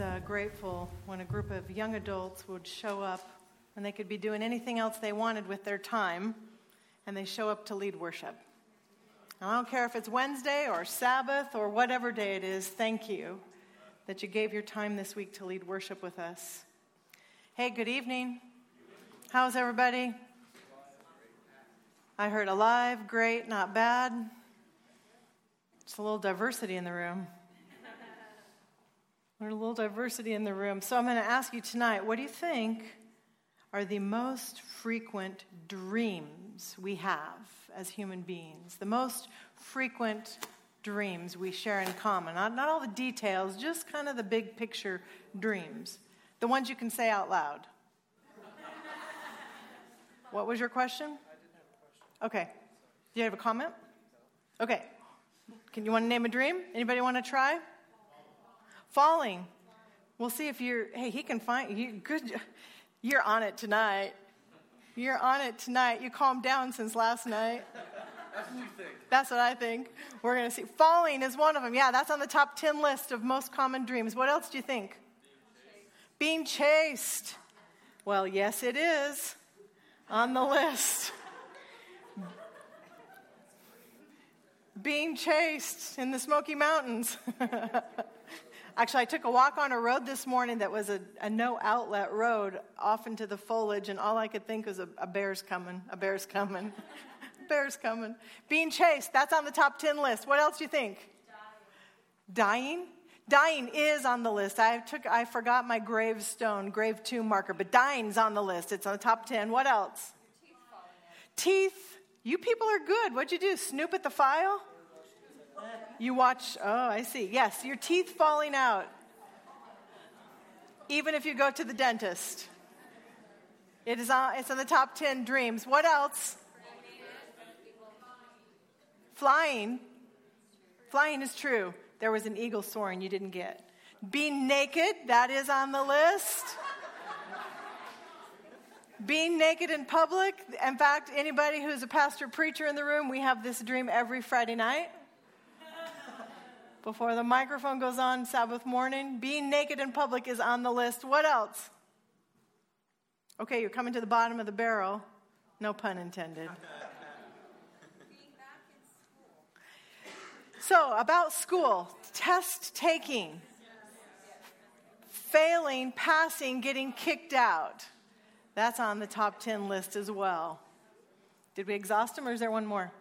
uh, grateful when a group of young adults would show up and they could be doing anything else they wanted with their time, and they show up to lead worship. And I don't care if it's Wednesday or Sabbath or whatever day it is, thank you that you gave your time this week to lead worship with us. Hey, good evening. How's everybody? I heard alive, great, not bad. It's a little diversity in the room. There's a little diversity in the room. So I'm going to ask you tonight what do you think are the most frequent dreams we have as human beings? The most frequent dreams we share in common. Not, not all the details, just kind of the big picture dreams. The ones you can say out loud. what was your question? Okay. Do you have a comment? Okay. Can you want to name a dream? Anybody want to try? Falling. We'll see if you're. Hey, he can find you. Good. You're on it tonight. You're on it tonight. You calmed down since last night. That's what you think. That's what I think. We're going to see. Falling is one of them. Yeah, that's on the top 10 list of most common dreams. What else do you think? Being chased. Being chased. Well, yes, it is on the list. being chased in the Smoky Mountains. Actually, I took a walk on a road this morning that was a, a, no outlet road off into the foliage, and all I could think was a, a bear's coming, a bear's coming, bear's coming. Being chased, that's on the top 10 list. What else do you think? Dying. Dying? Dying is on the list. I took I forgot my gravestone, grave tomb marker, but dying's on the list. It's on the top 10. What else? Teeth, teeth you people are good. What'd you do? Snoop at the file? You watch, oh, I see. Yes, your teeth falling out. Even if you go to the dentist. It is on, it's on the top 10 dreams. What else? Flying. Flying is true. There was an eagle soaring you didn't get. Being naked, that is on the list. Being naked in public. In fact, anybody who's a pastor preacher in the room, we have this dream every Friday night. Before the microphone goes on Sabbath morning, being naked in public is on the list. What else? Okay, you're coming to the bottom of the barrel. No pun intended. So, about school, test taking, failing, passing, getting kicked out. That's on the top 10 list as well. Did we exhaust them or is there one more?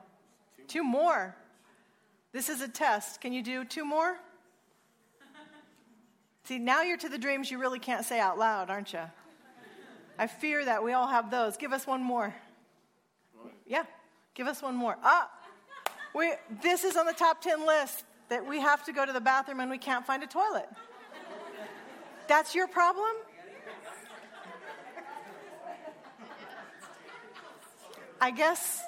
Two, two more. This is a test. Can you do two more? See, now you're to the dreams you really can't say out loud, aren't you? I fear that we all have those. Give us one more. Yeah, give us one more. Ah, we, this is on the top 10 list that we have to go to the bathroom and we can't find a toilet. That's your problem? I guess,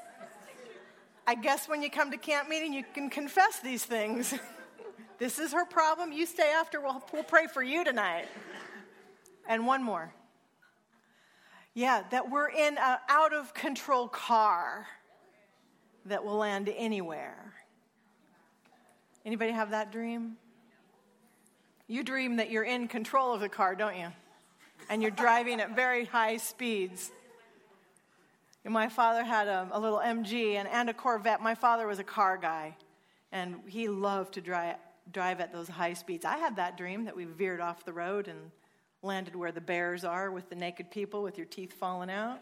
I guess when you come to camp meeting, you can confess these things. this is her problem. You stay after. We'll, we'll pray for you tonight. And one more. Yeah, that we're in an out of control car that will land anywhere. Anybody have that dream? You dream that you're in control of the car, don't you? And you're driving at very high speeds. My father had a, a little MG and, and a Corvette. My father was a car guy, and he loved to drive, drive at those high speeds. I had that dream that we veered off the road and landed where the bears are with the naked people with your teeth falling out.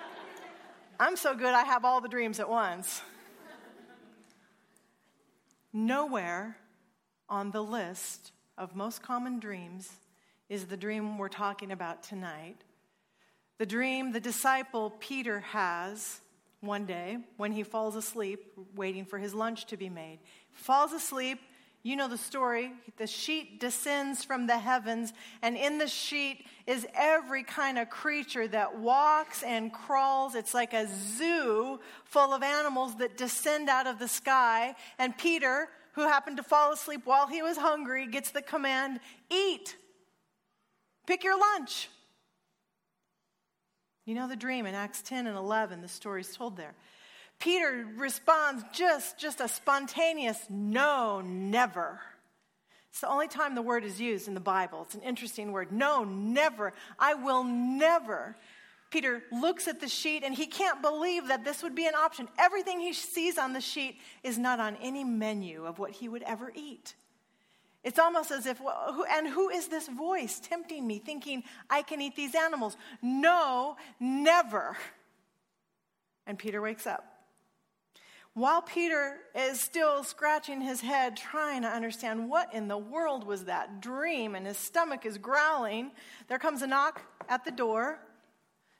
I'm so good, I have all the dreams at once. Nowhere on the list of most common dreams is the dream we're talking about tonight the dream the disciple Peter has one day when he falls asleep, waiting for his lunch to be made. Falls asleep. You know the story. The sheet descends from the heavens, and in the sheet is every kind of creature that walks and crawls. It's like a zoo full of animals that descend out of the sky. And Peter, who happened to fall asleep while he was hungry, gets the command eat, pick your lunch. You know the dream in Acts 10 and 11, the story is told there. Peter responds just, just a spontaneous no, never. It's the only time the word is used in the Bible. It's an interesting word. No, never. I will never. Peter looks at the sheet and he can't believe that this would be an option. Everything he sees on the sheet is not on any menu of what he would ever eat. It's almost as if, and who is this voice tempting me, thinking I can eat these animals? No, never. And Peter wakes up. While Peter is still scratching his head, trying to understand what in the world was that dream, and his stomach is growling, there comes a knock at the door.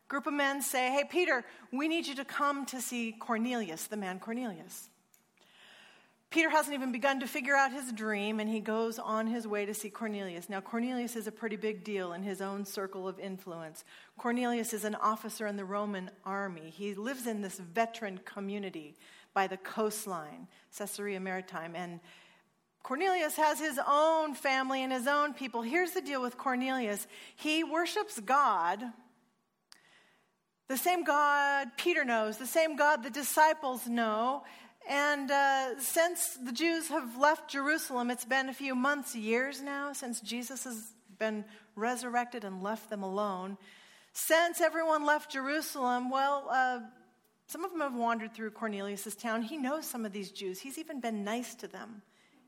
Group of men say, Hey, Peter, we need you to come to see Cornelius, the man Cornelius. Peter hasn't even begun to figure out his dream, and he goes on his way to see Cornelius. Now, Cornelius is a pretty big deal in his own circle of influence. Cornelius is an officer in the Roman army. He lives in this veteran community by the coastline, Caesarea Maritima. And Cornelius has his own family and his own people. Here's the deal with Cornelius he worships God, the same God Peter knows, the same God the disciples know. And uh, since the Jews have left Jerusalem, it's been a few months, years now, since Jesus has been resurrected and left them alone. Since everyone left Jerusalem, well, uh, some of them have wandered through Cornelius' town. He knows some of these Jews. He's even been nice to them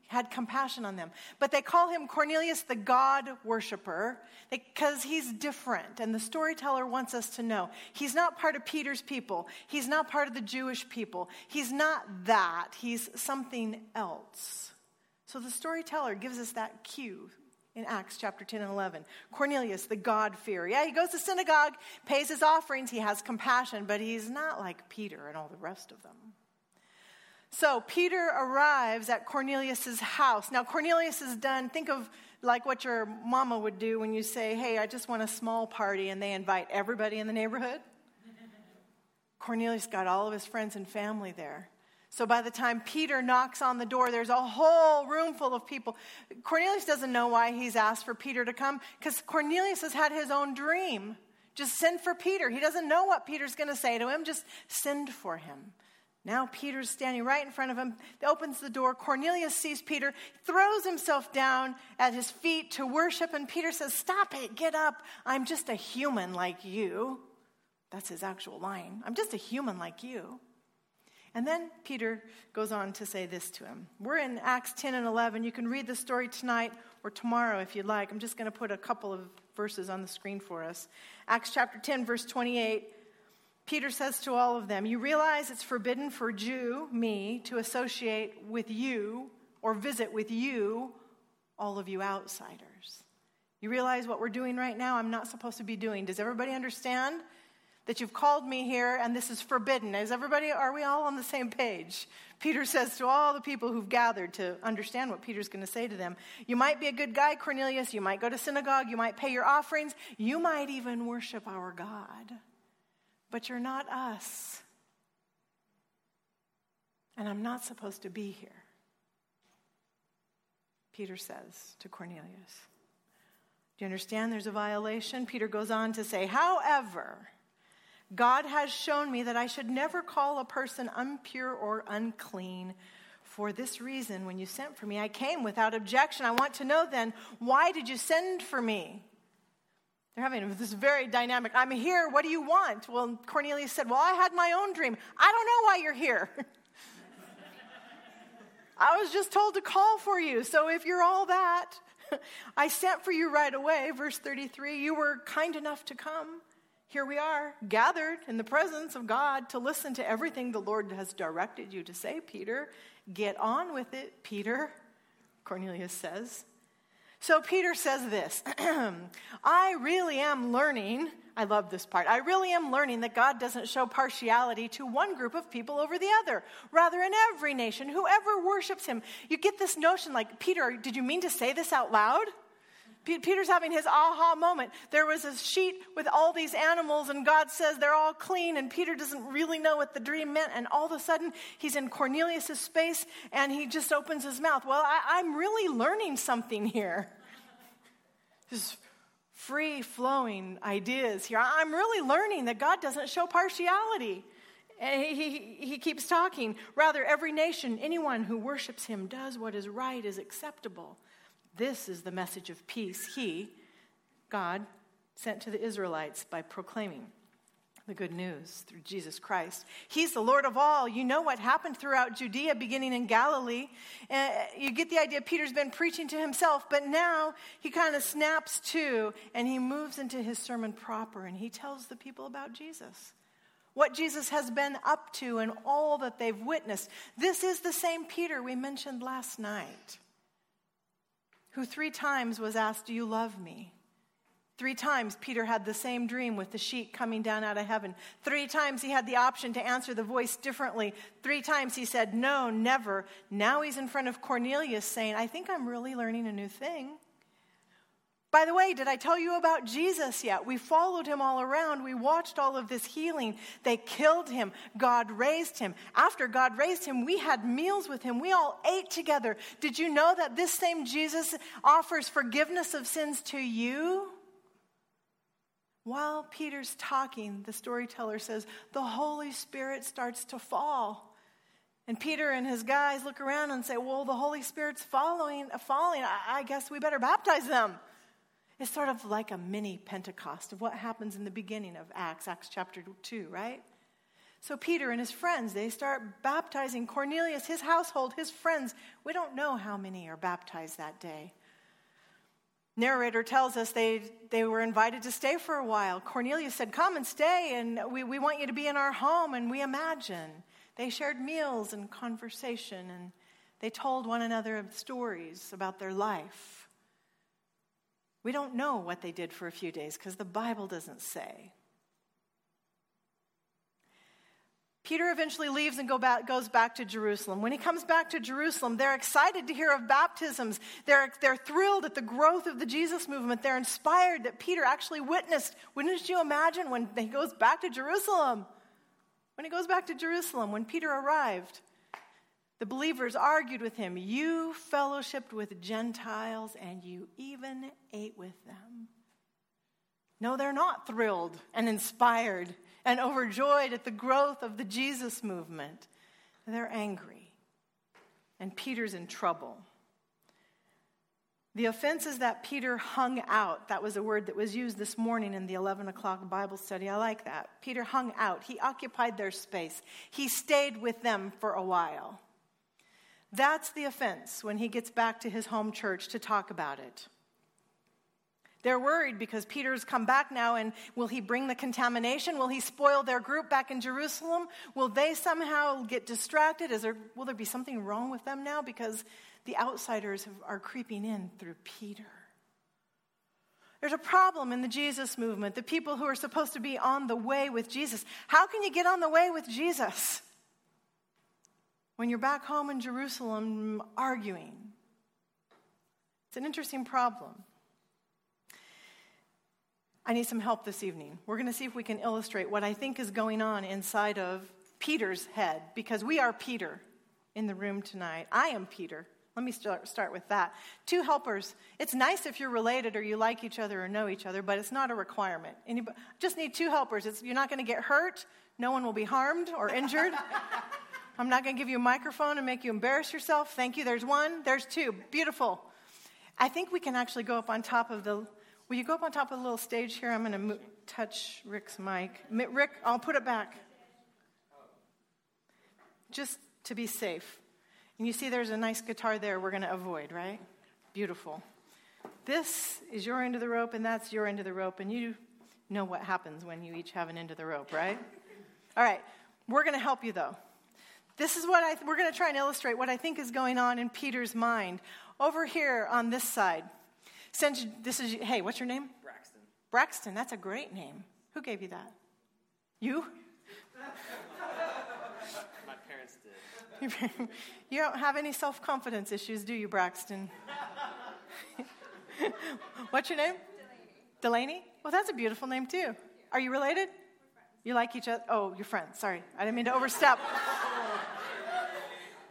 had compassion on them. But they call him Cornelius the God worshiper because he's different. And the storyteller wants us to know he's not part of Peter's people, he's not part of the Jewish people. He's not that, he's something else. So the storyteller gives us that cue in Acts chapter 10 and 11. Cornelius, the God-fearer. Yeah, he goes to synagogue, pays his offerings, he has compassion, but he's not like Peter and all the rest of them. So Peter arrives at Cornelius's house. Now Cornelius is done. Think of like what your mama would do when you say, "Hey, I just want a small party," and they invite everybody in the neighborhood. Cornelius got all of his friends and family there. So by the time Peter knocks on the door, there's a whole room full of people. Cornelius doesn't know why he's asked for Peter to come because Cornelius has had his own dream. Just send for Peter. He doesn't know what Peter's going to say to him. Just send for him. Now Peter's standing right in front of him, opens the door. Cornelius sees Peter, throws himself down at his feet to worship, and Peter says, Stop it, get up. I'm just a human like you. That's his actual line. I'm just a human like you. And then Peter goes on to say this to him. We're in Acts 10 and 11. You can read the story tonight or tomorrow if you'd like. I'm just going to put a couple of verses on the screen for us. Acts chapter 10, verse 28. Peter says to all of them, You realize it's forbidden for Jew, me, to associate with you or visit with you, all of you outsiders. You realize what we're doing right now, I'm not supposed to be doing. Does everybody understand that you've called me here and this is forbidden? Is everybody, are we all on the same page? Peter says to all the people who've gathered to understand what Peter's going to say to them You might be a good guy, Cornelius. You might go to synagogue. You might pay your offerings. You might even worship our God but you're not us. And I'm not supposed to be here. Peter says to Cornelius. Do you understand there's a violation? Peter goes on to say, However, God has shown me that I should never call a person impure or unclean. For this reason, when you sent for me, I came without objection. I want to know then, why did you send for me? They're having this very dynamic, I'm here, what do you want? Well, Cornelius said, Well, I had my own dream. I don't know why you're here. I was just told to call for you. So if you're all that, I sent for you right away. Verse 33 You were kind enough to come. Here we are, gathered in the presence of God to listen to everything the Lord has directed you to say, Peter. Get on with it, Peter, Cornelius says. So Peter says this I really am learning. I love this part. I really am learning that God doesn't show partiality to one group of people over the other. Rather, in every nation, whoever worships him, you get this notion like, Peter, did you mean to say this out loud? Peter's having his aha moment. There was a sheet with all these animals, and God says they're all clean, and Peter doesn't really know what the dream meant. And all of a sudden, he's in Cornelius' space, and he just opens his mouth. Well, I, am really learning something here. Just free flowing ideas here. I'm really learning that God doesn't show partiality. And he, he, he keeps talking. Rather, every nation, anyone who worships him, does what is right, is acceptable. This is the message of peace he, God, sent to the Israelites by proclaiming the good news through Jesus Christ. He's the Lord of all. You know what happened throughout Judea, beginning in Galilee. Uh, you get the idea Peter's been preaching to himself, but now he kind of snaps to and he moves into his sermon proper and he tells the people about Jesus. What Jesus has been up to and all that they've witnessed. This is the same Peter we mentioned last night, who three times was asked, Do you love me? Three times Peter had the same dream with the sheet coming down out of heaven. Three times he had the option to answer the voice differently. Three times he said, No, never. Now he's in front of Cornelius saying, I think I'm really learning a new thing. By the way, did I tell you about Jesus yet? We followed him all around. We watched all of this healing. They killed him. God raised him. After God raised him, we had meals with him. We all ate together. Did you know that this same Jesus offers forgiveness of sins to you? While Peter's talking, the storyteller says, the Holy Spirit starts to fall. And Peter and his guys look around and say, Well, the Holy Spirit's following, falling. I, I guess we better baptize them. It's sort of like a mini Pentecost of what happens in the beginning of Acts, Acts chapter 2, right? So Peter and his friends, they start baptizing Cornelius, his household, his friends. We don't know how many are baptized that day narrator tells us they, they were invited to stay for a while. Cornelius said, Come and stay, and we, we want you to be in our home. And we imagine they shared meals and conversation, and they told one another stories about their life. We don't know what they did for a few days because the Bible doesn't say. Peter eventually leaves and go back, goes back to Jerusalem. When he comes back to Jerusalem, they're excited to hear of baptisms. They're, they're thrilled at the growth of the Jesus movement. They're inspired that Peter actually witnessed. Wouldn't you imagine when he goes back to Jerusalem? When he goes back to Jerusalem, when Peter arrived, the believers argued with him. You fellowshipped with Gentiles and you even ate with them. No, they're not thrilled and inspired and overjoyed at the growth of the Jesus movement. They're angry. And Peter's in trouble. The offense is that Peter hung out. That was a word that was used this morning in the 11 o'clock Bible study. I like that. Peter hung out. He occupied their space. He stayed with them for a while. That's the offense when he gets back to his home church to talk about it. They're worried because Peter's come back now, and will he bring the contamination? Will he spoil their group back in Jerusalem? Will they somehow get distracted? Is there, will there be something wrong with them now because the outsiders are creeping in through Peter? There's a problem in the Jesus movement, the people who are supposed to be on the way with Jesus. How can you get on the way with Jesus when you're back home in Jerusalem arguing? It's an interesting problem. I need some help this evening. We're going to see if we can illustrate what I think is going on inside of Peter's head, because we are Peter in the room tonight. I am Peter. Let me start, with that. Two helpers. It's nice if you're related or you like each other or know each other, but it's not a requirement. Anybody, just need two helpers. It's, you're not going to get hurt. No one will be harmed or injured. I'm not going to give you a microphone and make you embarrass yourself. Thank you. There's one. There's two. Beautiful. I think we can actually go up on top of the Will you go up on top of the little stage here? I'm going to mo- touch Rick's mic. Rick, I'll put it back. Just to be safe. And you see there's a nice guitar there we're going to avoid, right? Beautiful. This is your end of the rope, and that's your end of the rope, and you know what happens when you each have an end of the rope, right? All right, we're going to help you though. This is what I, we're going to try and illustrate what I think is going on in Peter's mind. Over here on this side, since this is, hey, what's your name? Braxton. Braxton, that's a great name. Who gave you that? You? My parents did. you don't have any self confidence issues, do you, Braxton? what's your name? Delaney. Delaney? Well, that's a beautiful name, too. Are you related? You like each other? Oh, you're friends. Sorry. I didn't mean to overstep.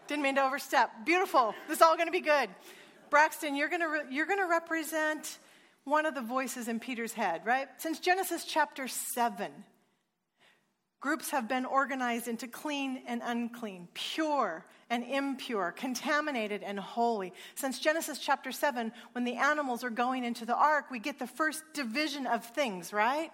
Didn't mean to overstep. Beautiful. This is all going to be good. Braxton, you're going re- you're going to represent one of the voices in Peter's head, right? Since Genesis chapter 7, Groups have been organized into clean and unclean, pure and impure, contaminated and holy. Since Genesis chapter 7, when the animals are going into the ark, we get the first division of things, right?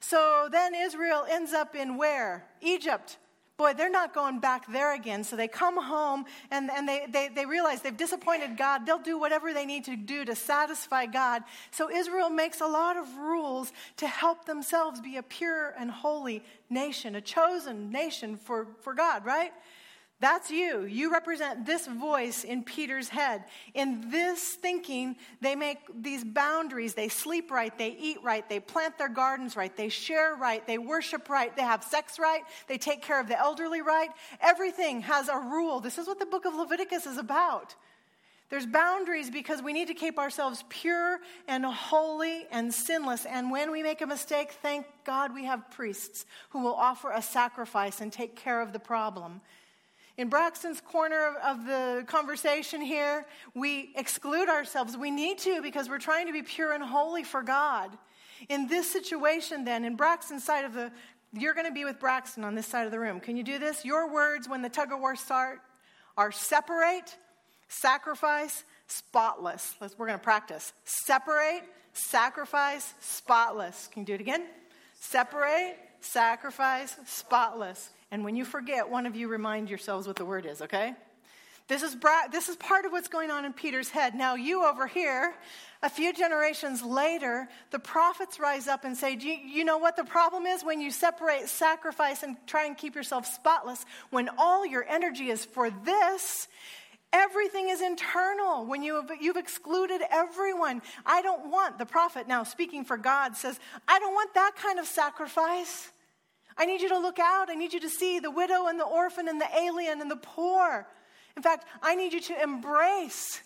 So then Israel ends up in where? Egypt. Boy, they're not going back there again. So they come home and, and they, they, they realize they've disappointed God. They'll do whatever they need to do to satisfy God. So Israel makes a lot of rules to help themselves be a pure and holy nation, a chosen nation for, for God, right? That's you. You represent this voice in Peter's head. In this thinking, they make these boundaries. They sleep right, they eat right, they plant their gardens right, they share right, they worship right, they have sex right, they take care of the elderly right. Everything has a rule. This is what the book of Leviticus is about. There's boundaries because we need to keep ourselves pure and holy and sinless. And when we make a mistake, thank God we have priests who will offer a sacrifice and take care of the problem. In Braxton's corner of, the conversation here, we exclude ourselves. We need to because we're trying to be pure and holy for God. In this situation, then, in Braxton's side of the, you're going to be with Braxton on this side of the room. Can you do this? Your words when the tug of war start are separate, sacrifice, spotless. Let's, we're going to practice. Separate, sacrifice, spotless. Can you do it again? Separate, sacrifice, spotless. And when you forget, one of you remind yourselves what the word is, okay? This is, bra- this is part of what's going on in Peter's head. Now, you over here, a few generations later, the prophets rise up and say, you, you know what the problem is? When you separate sacrifice and try and keep yourself spotless, when all your energy is for this, Everything is internal when you have, you've excluded everyone. I don't want, the prophet now speaking for God says, I don't want that kind of sacrifice. I need you to look out. I need you to see the widow and the orphan and the alien and the poor. In fact, I need you to embrace.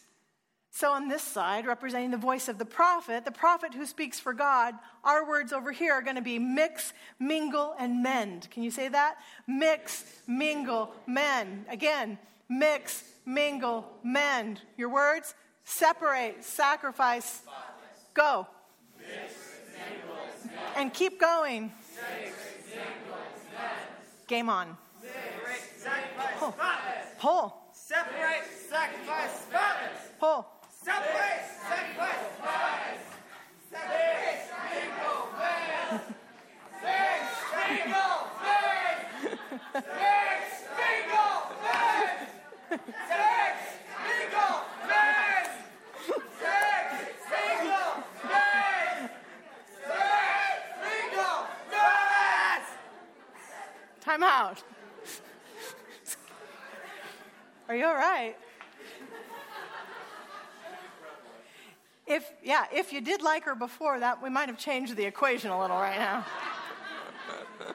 So, on this side, representing the voice of the prophet, the prophet who speaks for God, our words over here are going to be mix, mingle, and mend. Can you say that? Mix, mingle, mend. Again, mix, mingle, mend. Your words? Separate, sacrifice, go. And keep going. Game on. Pull. Pull. Separate, sacrifice, spotless. Pull. Separate, sacrifice, spotless. Separate. Mix, mingle, man. Mix, mingle, man. Mix, mingle, man. Mix, mingle, man. Mix, mingle, man. Out. Are you all right? If yeah, if you did like her before that, we might have changed the equation a little right now.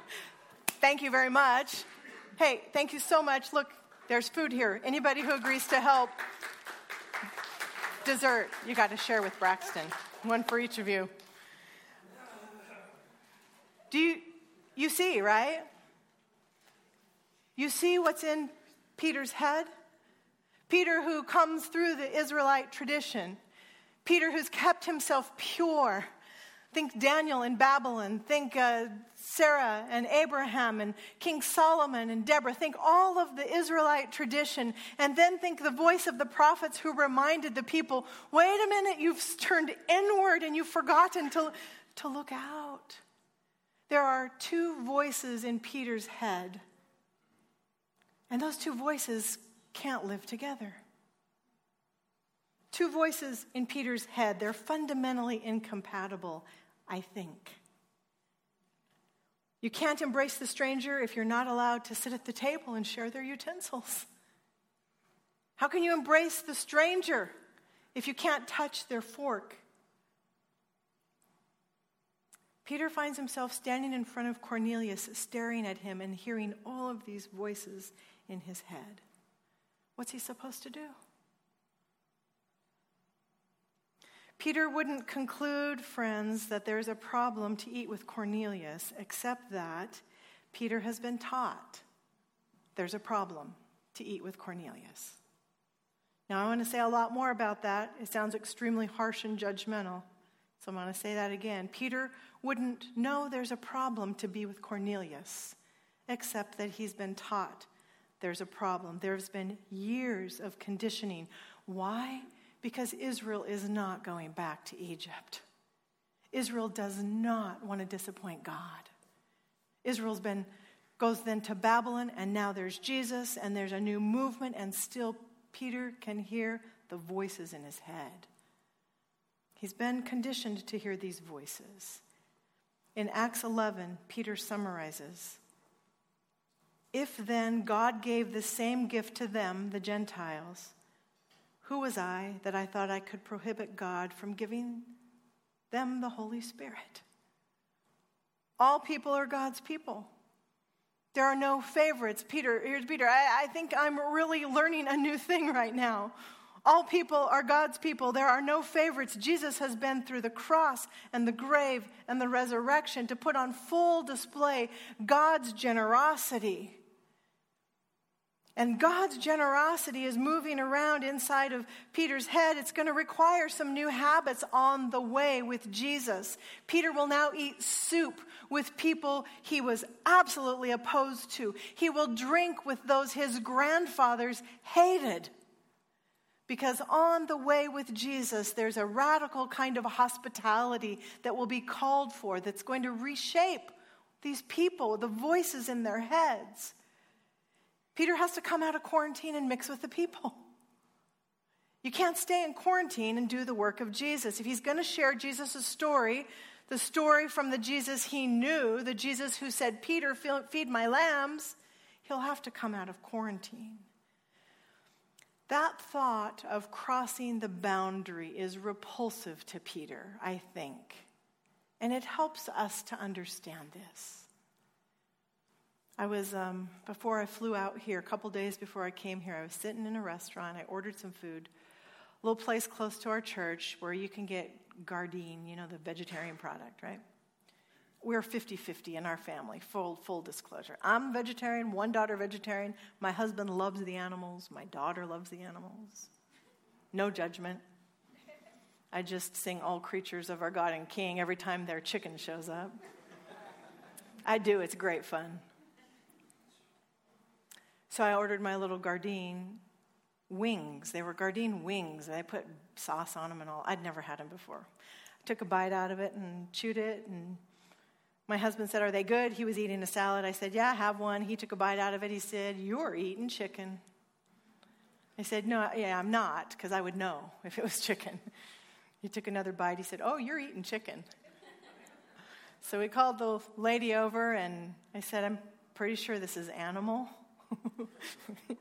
thank you very much. Hey, thank you so much. Look, there's food here. Anybody who agrees to help dessert, you got to share with Braxton. One for each of you. Do you you see, right? You see what's in Peter's head? Peter, who comes through the Israelite tradition. Peter, who's kept himself pure. Think Daniel in Babylon. Think uh, Sarah and Abraham and King Solomon and Deborah. Think all of the Israelite tradition. And then think the voice of the prophets who reminded the people wait a minute, you've turned inward and you've forgotten to, to look out. There are two voices in Peter's head. And those two voices can't live together. Two voices in Peter's head, they're fundamentally incompatible, I think. You can't embrace the stranger if you're not allowed to sit at the table and share their utensils. How can you embrace the stranger if you can't touch their fork? Peter finds himself standing in front of Cornelius, staring at him and hearing all of these voices in his head. What's he supposed to do? Peter wouldn't conclude, friends, that there's a problem to eat with Cornelius, except that Peter has been taught there's a problem to eat with Cornelius. Now, I want to say a lot more about that. It sounds extremely harsh and judgmental. So I'm going to say that again. Peter wouldn't know there's a problem to be with Cornelius except that he's been taught there's a problem. There's been years of conditioning. Why? Because Israel is not going back to Egypt. Israel does not want to disappoint God. Israel's been goes then to Babylon and now there's Jesus and there's a new movement and still Peter can hear the voices in his head. He's been conditioned to hear these voices. In Acts 11, Peter summarizes If then God gave the same gift to them, the Gentiles, who was I that I thought I could prohibit God from giving them the Holy Spirit? All people are God's people. There are no favorites. Peter, here's Peter. I, I think I'm really learning a new thing right now. All people are God's people. There are no favorites. Jesus has been through the cross and the grave and the resurrection to put on full display God's generosity. And God's generosity is moving around inside of Peter's head. It's going to require some new habits on the way with Jesus. Peter will now eat soup with people he was absolutely opposed to. He will drink with those his grandfathers hated. Because on the way with Jesus, there's a radical kind of hospitality that will be called for that's going to reshape these people, the voices in their heads. Peter has to come out of quarantine and mix with the people. You can't stay in quarantine and do the work of Jesus. If he's going to share Jesus' story, the story from the Jesus he knew, the Jesus who said, Peter, feed my lambs, he'll have to come out of quarantine. That thought of crossing the boundary is repulsive to Peter, I think. And it helps us to understand this. I was, um, before I flew out here, a couple days before I came here, I was sitting in a restaurant. I ordered some food, a little place close to our church where you can get Gardein, you know, the vegetarian product, right? we're 50-50 in our family full, full disclosure i'm vegetarian one daughter vegetarian my husband loves the animals my daughter loves the animals no judgment i just sing all creatures of our god and king every time their chicken shows up i do it's great fun so i ordered my little gardein wings they were gardein wings i put sauce on them and all i'd never had them before I took a bite out of it and chewed it and my husband said, Are they good? He was eating a salad. I said, Yeah, have one. He took a bite out of it. He said, You're eating chicken. I said, No, yeah, I'm not, because I would know if it was chicken. He took another bite. He said, Oh, you're eating chicken. So we called the lady over, and I said, I'm pretty sure this is animal.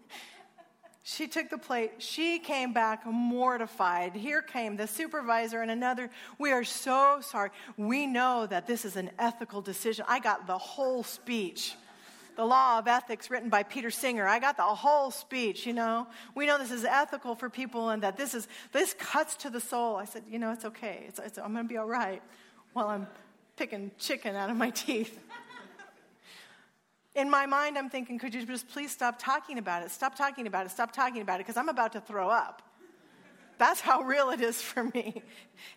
She took the plate. She came back mortified. Here came the supervisor and another. We are so sorry. We know that this is an ethical decision. I got the whole speech. The Law of Ethics written by Peter Singer. I got the whole speech, you know. We know this is ethical for people and that this is this cuts to the soul. I said, you know, it's okay. It's, it's, I'm going to be all right while I'm picking chicken out of my teeth in my mind, I'm thinking, could you just please stop talking about it? Stop talking about it. Stop talking about it because I'm about to throw up. That's how real it is for me.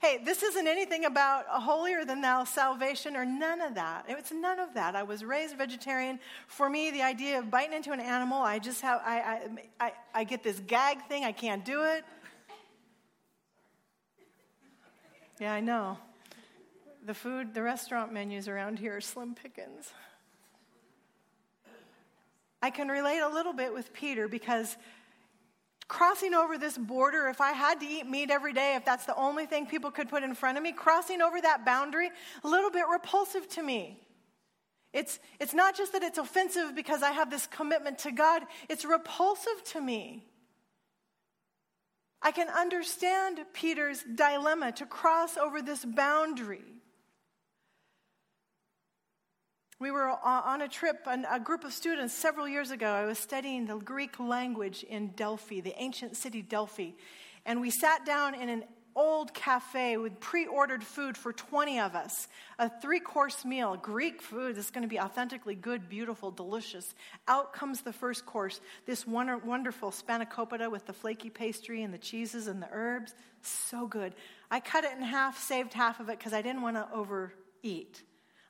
Hey, this isn't anything about a holier than thou salvation or none of that. It's none of that. I was raised vegetarian. For me, the idea of biting into an animal, I just have, I, I, I, I get this gag thing. I can't do it. Yeah, I know. The food, the restaurant menus around here are slim pickings. I can relate a little bit with Peter because crossing over this border, if I had to eat meat every day, if that's the only thing people could put in front of me, crossing over that boundary, a little bit repulsive to me. It's, it's not just that it's offensive because I have this commitment to God, it's repulsive to me. I can understand Peter's dilemma to cross over this boundary. We were on a trip, a group of students several years ago. I was studying the Greek language in Delphi, the ancient city Delphi. And we sat down in an old cafe with pre ordered food for 20 of us. A three course meal, Greek food that's going to be authentically good, beautiful, delicious. Out comes the first course this wonderful spanakopita with the flaky pastry and the cheeses and the herbs. So good. I cut it in half, saved half of it because I didn't want to overeat.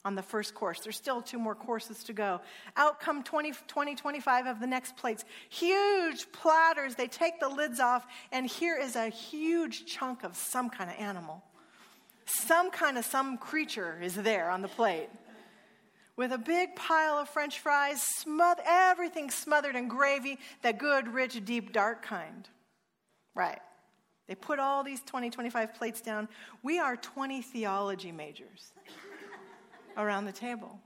On the first course. There's still two more courses to go. Out come 20, 20, 25 of the next plates. Huge platters. They take the lids off, and here is a huge chunk of some kind of animal. Some kind of some creature is there on the plate. With a big pile of french fries, smother, everything smothered in gravy, that good, rich, deep, dark kind. Right. They put all these 20, 25 plates down. We are 20 theology majors around the table.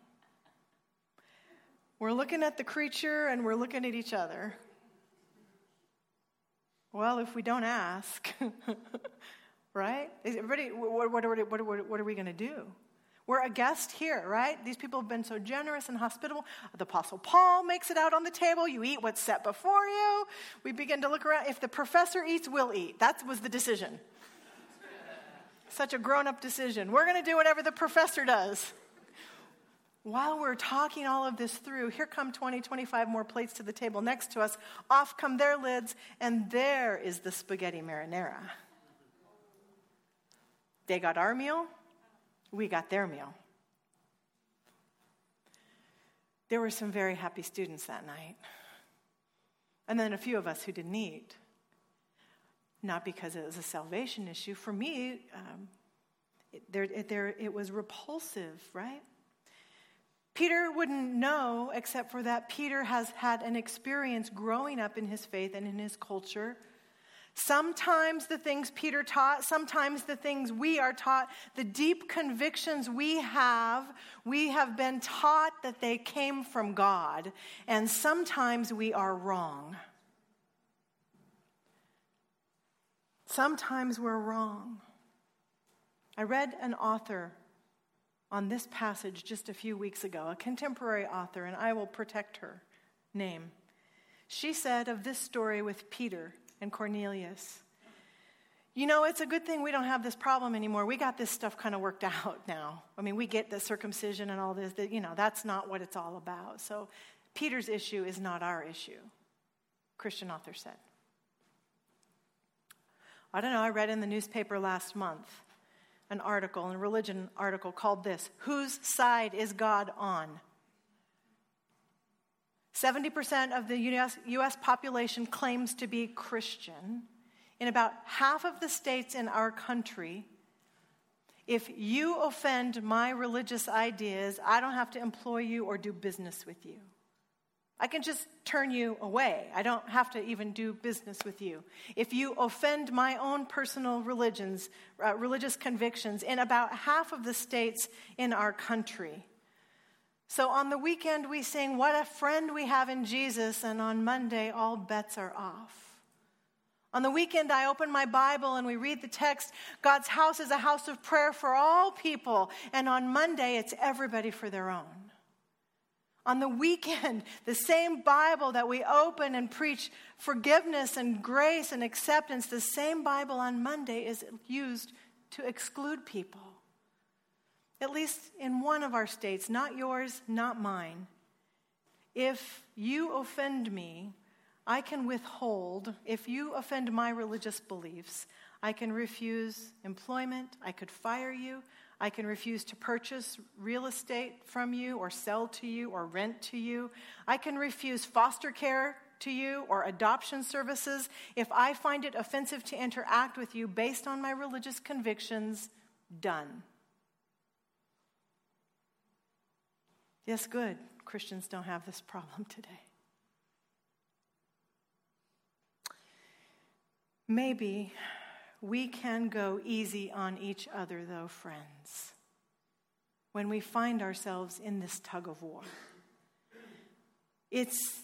We're looking at the creature and we're looking at each other. Well, if we don't ask, right? Everybody, what, what, what, what are we going to do? We're a guest here, right? These people have been so generous and hospitable. The Apostle Paul makes it out on the table. You eat what's set before you. We begin to look around. If the professor eats, we'll eat. That was the decision. Such a grown up decision. We're going to do whatever the professor does. While we're talking all of this through, here come 20, 25 more plates to the table next to us. Off come their lids, and there is the spaghetti marinara. They got our meal, we got their meal. There were some very happy students that night. And then a few of us who didn't eat. Not because it was a salvation issue. For me, um, it, there, it, there, it was repulsive, right? Peter wouldn't know, except for that Peter has had an experience growing up in his faith and in his culture Sometimes the things Peter taught, sometimes the things we are taught, the deep convictions we have, we have been taught that they came from God, and sometimes we are wrong. Sometimes we're wrong. I read an author on this passage just a few weeks ago, a contemporary author, and I will protect her name. She said of this story with Peter, and Cornelius. You know, it's a good thing we don't have this problem anymore. We got this stuff kind of worked out now. I mean, we get the circumcision and all this, that, you know, that's not what it's all about. So, Peter's issue is not our issue, Christian author said. I don't know, I read in the newspaper last month an article, a religion article called this Whose Side is God on? 70% of the US, US, population claims to be Christian. In about half of the states in our country, if you offend my religious ideas, I don't have to employ you or do business with you. I can just turn you away. I don't have to even do business with you. If you offend my own personal religions, uh, religious convictions, in about half of the states in our country, so on the weekend, we sing, What a Friend We Have in Jesus, and on Monday, all bets are off. On the weekend, I open my Bible and we read the text God's house is a house of prayer for all people, and on Monday, it's everybody for their own. On the weekend, the same Bible that we open and preach forgiveness and grace and acceptance, the same Bible on Monday is used to exclude people at least in one of our states, not yours, not mine, if you offend me, I can withhold. If you offend my religious beliefs, I can refuse employment. I could fire you. I can refuse to purchase real estate from you or sell to you or rent to you. I can refuse foster care to you or adoption services if I find it offensive to interact with you based on my religious convictions. Done. Yes, good. Christians don't have this problem today. Maybe we can go easy on each other, though, friends, when we find ourselves in this tug of war. It's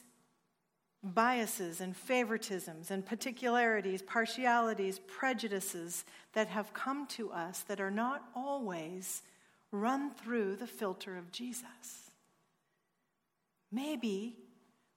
biases and favoritisms and particularities, partialities, prejudices that have come to us that are not always run through the filter of Jesus maybe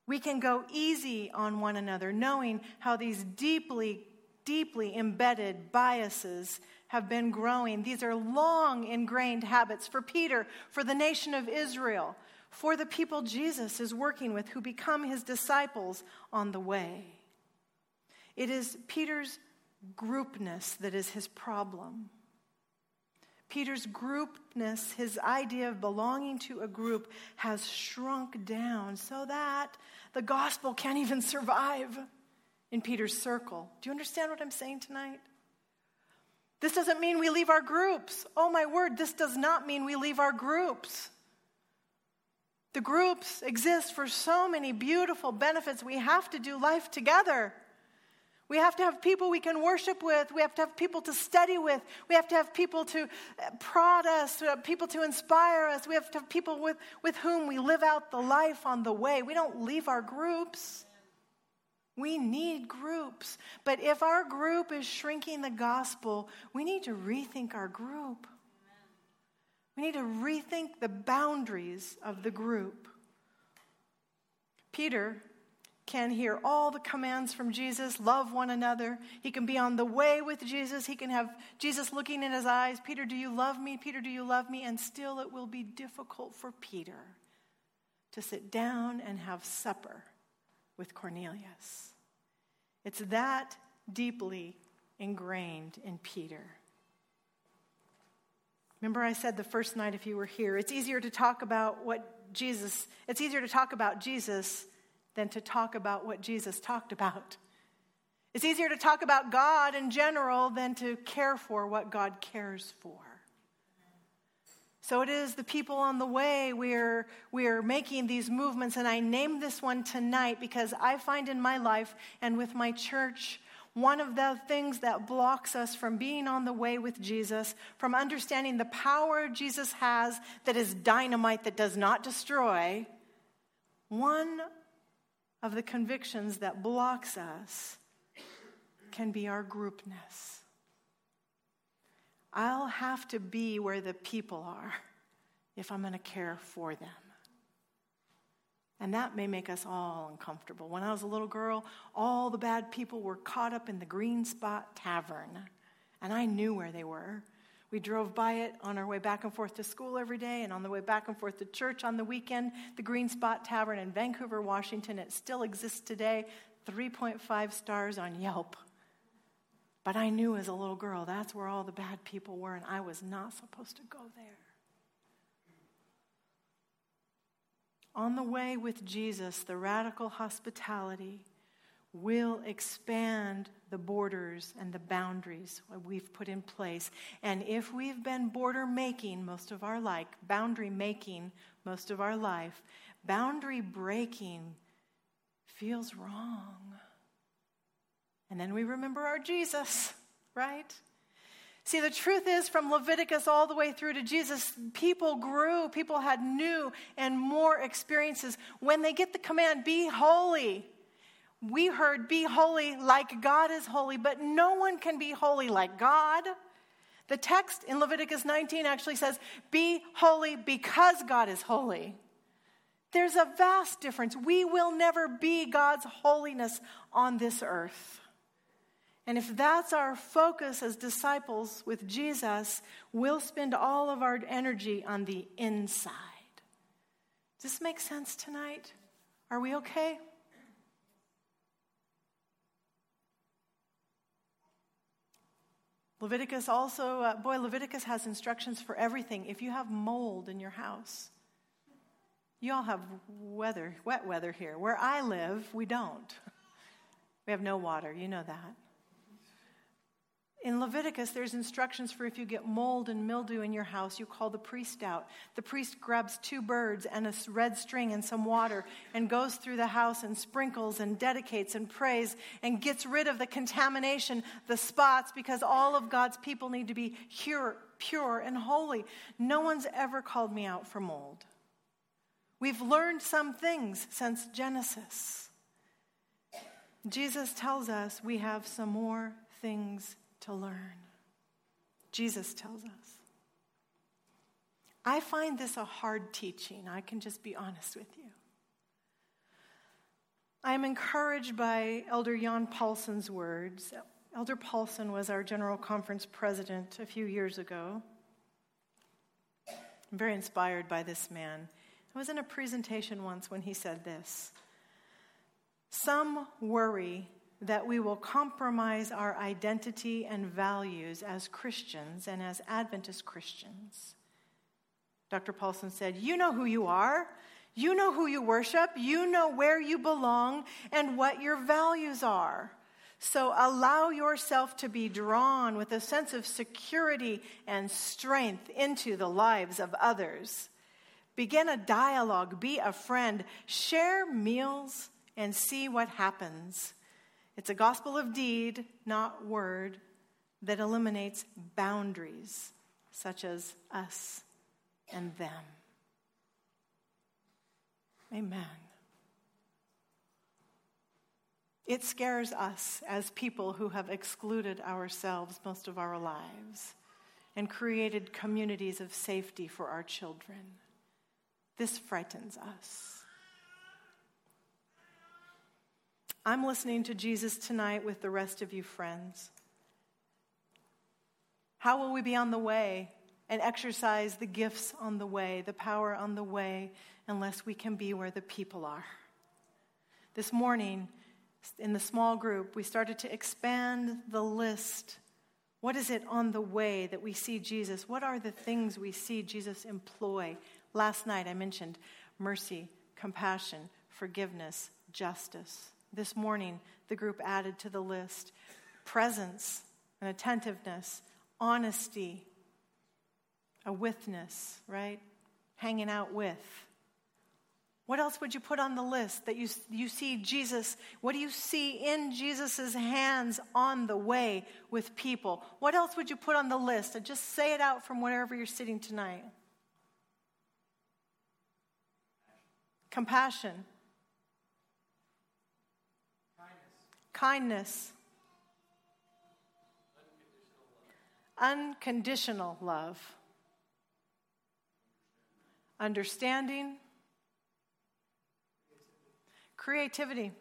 we can go easy on one another, knowing how these deeply, deeply embedded biases have been growing. These are long ingrained habits for Peter, for the nation of Israel, for the people Jesus is working with who become his disciples on the way. It is Peter's groupness that is his problem. Peter's groupness, his idea of belonging to a group, has shrunk down so that the gospel can't even survive in Peter's circle. Do you understand what I'm saying tonight? This doesn't mean we leave our groups. Oh, my word, this does not mean we leave our groups. The groups exist for so many beautiful benefits. We have to do life together. We have to have people we can worship with. We have to have people to study with. We have to have people to uh, prod us, people to inspire us. We have to have people with, with whom we live out the life on the way. We don't leave our groups. We need groups. But if our group is shrinking the gospel, we need to rethink our group. We need to rethink the boundaries of the group. Peter can hear all the commands from Jesus love one another. He can be on the way with Jesus. He can have Jesus looking in his eyes Peter, do you love me? Peter, do you love me? And still, it will be difficult for Peter to sit down and have supper with Cornelius. It's that deeply ingrained in Peter. Remember, I said the first night, if you were here, it's easier to talk about what Jesus, it's easier to talk about Jesus than to talk about what Jesus talked about. It's easier to talk about God in general than to care for what God cares for. So it is the people on the way we're, we're making these movements, and I named this one tonight because I find in my life and with my church one of the things that blocks us from being on the way with Jesus, from understanding the power Jesus has that is dynamite that does not destroy, one of the convictions that blocks us can be our groupness. I'll have to be where the people are if I'm going to care for them. And that may make us all uncomfortable. When I was a little girl, all the bad people were caught up in the Green Spot Tavern, and I knew where they were. We drove by it on our way back and forth to school every day and on the way back and forth to church on the weekend. The Green Spot Tavern in Vancouver, Washington, it still exists today, 3.5 stars on Yelp. But I knew as a little girl that's where all the bad people were, and I was not supposed to go there. On the way with Jesus, the radical hospitality will expand the borders and the boundaries we've put in place. And if we've been border making most of our life, boundary making most of our life, boundary breaking feels wrong. And then we remember our Jesus, right? See, the truth is, from Leviticus all the way through to Jesus, people grew. People had new and more experiences. When they get the command, be holy, we heard, be holy like God is holy, but no one can be holy like God. The text in Leviticus 19 actually says, be holy because God is holy. There's a vast difference. We will never be God's holiness on this earth. And if that's our focus as disciples with Jesus, we'll spend all of our energy on the inside. Does this make sense tonight? Are we okay? Leviticus also, uh, boy, Leviticus has instructions for everything. If you have mold in your house, you all have weather, wet weather here. Where I live, we don't. We have no water, you know that. In Leviticus, there's instructions for if you get mold and mildew in your house, you call the priest out. The priest grabs two birds and a red string and some water and goes through the house and sprinkles and dedicates and prays and gets rid of the contamination, the spots, because all of God's people need to be pure, pure and holy. No one's ever called me out for mold. We've learned some things since Genesis. Jesus tells us we have some more things to learn. Jesus tells us. I find this a hard teaching. I can just be honest with you. I am encouraged by Elder Jan Paulsen's words. Elder Paulsen was our General Conference president a few years ago. I'm very inspired by this man. I was in a presentation once when he said this Some worry that we will compromise our identity and values as Christians and as Adventist Christians. Dr. Paulsen said, You know who you are. You know who you worship. You know where you belong and what your values are. So allow yourself to be drawn with a sense of security and strength into the lives of others. Begin a dialogue, be a friend, share meals, and see what happens. It's a gospel of deed, not word, that eliminates boundaries such as us and them. Amen. It scares us as people who have excluded ourselves most of our lives and created communities of safety for our children. This frightens us. I'm listening to Jesus tonight with the rest of you friends. How will we be on the way and exercise the gifts on the way, the power on the way, unless we can be where the people are? This morning, in the small group, we started to expand the list. What is it on the way that we see Jesus? What are the things we see Jesus employ? Last night I mentioned mercy, compassion, forgiveness, justice. This morning, the group added to the list presence and attentiveness, honesty, a witness, right? Hanging out with. What else would you put on the list that you, you see Jesus? What do you see in Jesus' hands on the way with people? What else would you put on the list? And just say it out from wherever you're sitting tonight. Compassion. Kindness. Unconditional love. Understanding Creativity.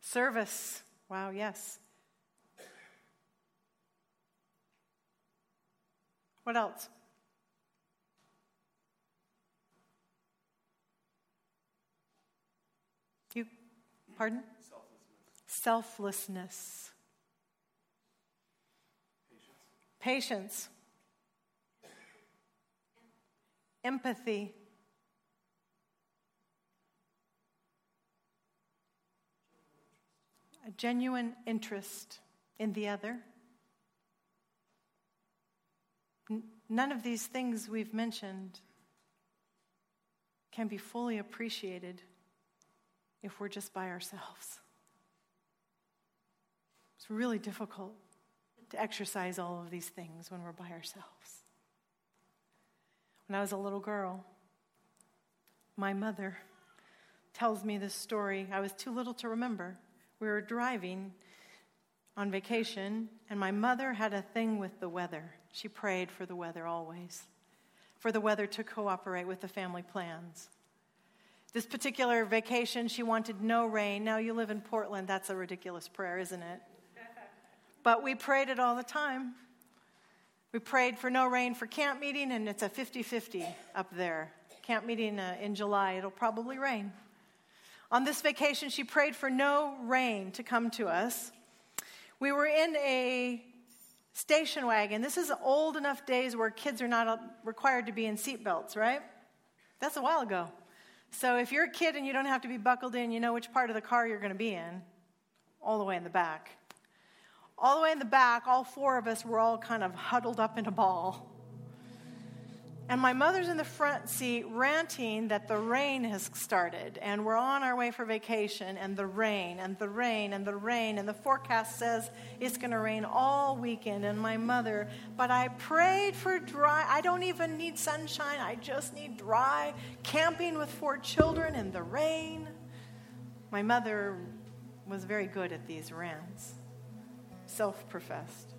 Service. Wow, yes. What else? Pardon? Selflessness. Selflessness. Patience. Patience empathy. A genuine interest in the other. None of these things we've mentioned can be fully appreciated if we're just by ourselves. It's really difficult to exercise all of these things when we're by ourselves when I was a little girl. My mother tells me this story. I was too little to remember. We were driving on vacation, and my mother had a thing with the weather. She prayed for the weather always, for the weather to cooperate with the family plans. This particular vacation, she wanted no rain. Now, you live in Portland, that's a ridiculous prayer, isn't it? But we prayed it all the time. We prayed for no rain for camp meeting, and it's a 50 50 up there. Camp meeting uh, in July, it'll probably rain. On this vacation, she prayed for no rain to come to us. We were in a station wagon. This is old enough days where kids are not required to be in seatbelts, right? That's a while ago. So if you're a kid and you don't have to be buckled in, you know which part of the car you're going to be in, all the way in the back. All the way in the back, all four of us were all kind of huddled up in a ball. And my mother's in the front seat ranting that the rain has started and we're on our way for vacation and the rain and the rain and the rain and the forecast says it's going to rain all weekend. And my mother, but I prayed for dry, I don't even need sunshine, I just need dry camping with four children in the rain. My mother was very good at these rants self professed.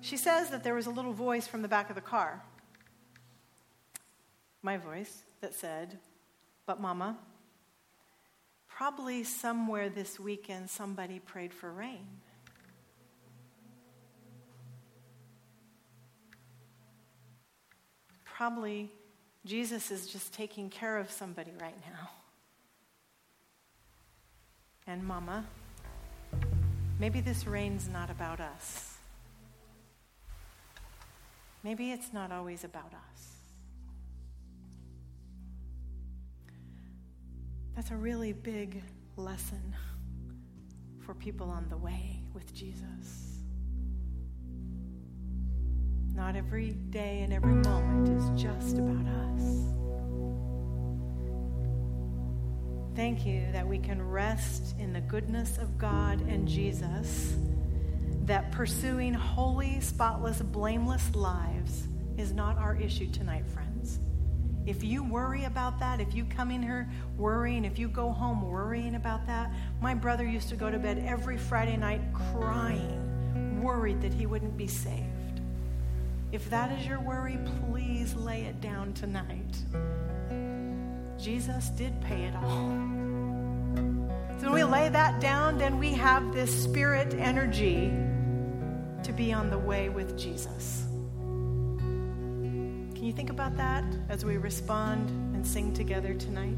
She says that there was a little voice from the back of the car, my voice, that said, But, Mama, probably somewhere this weekend somebody prayed for rain. Probably Jesus is just taking care of somebody right now. And, Mama, maybe this rain's not about us. Maybe it's not always about us. That's a really big lesson for people on the way with Jesus. Not every day and every moment is just about us. Thank you that we can rest in the goodness of God and Jesus, that pursuing holy, spotless, blameless lives is not our issue tonight, friends. If you worry about that, if you come in here worrying, if you go home worrying about that, my brother used to go to bed every Friday night crying, worried that he wouldn't be saved. If that is your worry, please lay it down tonight. Jesus did pay it all. So when we lay that down, then we have this spirit energy to be on the way with Jesus. You think about that as we respond and sing together tonight?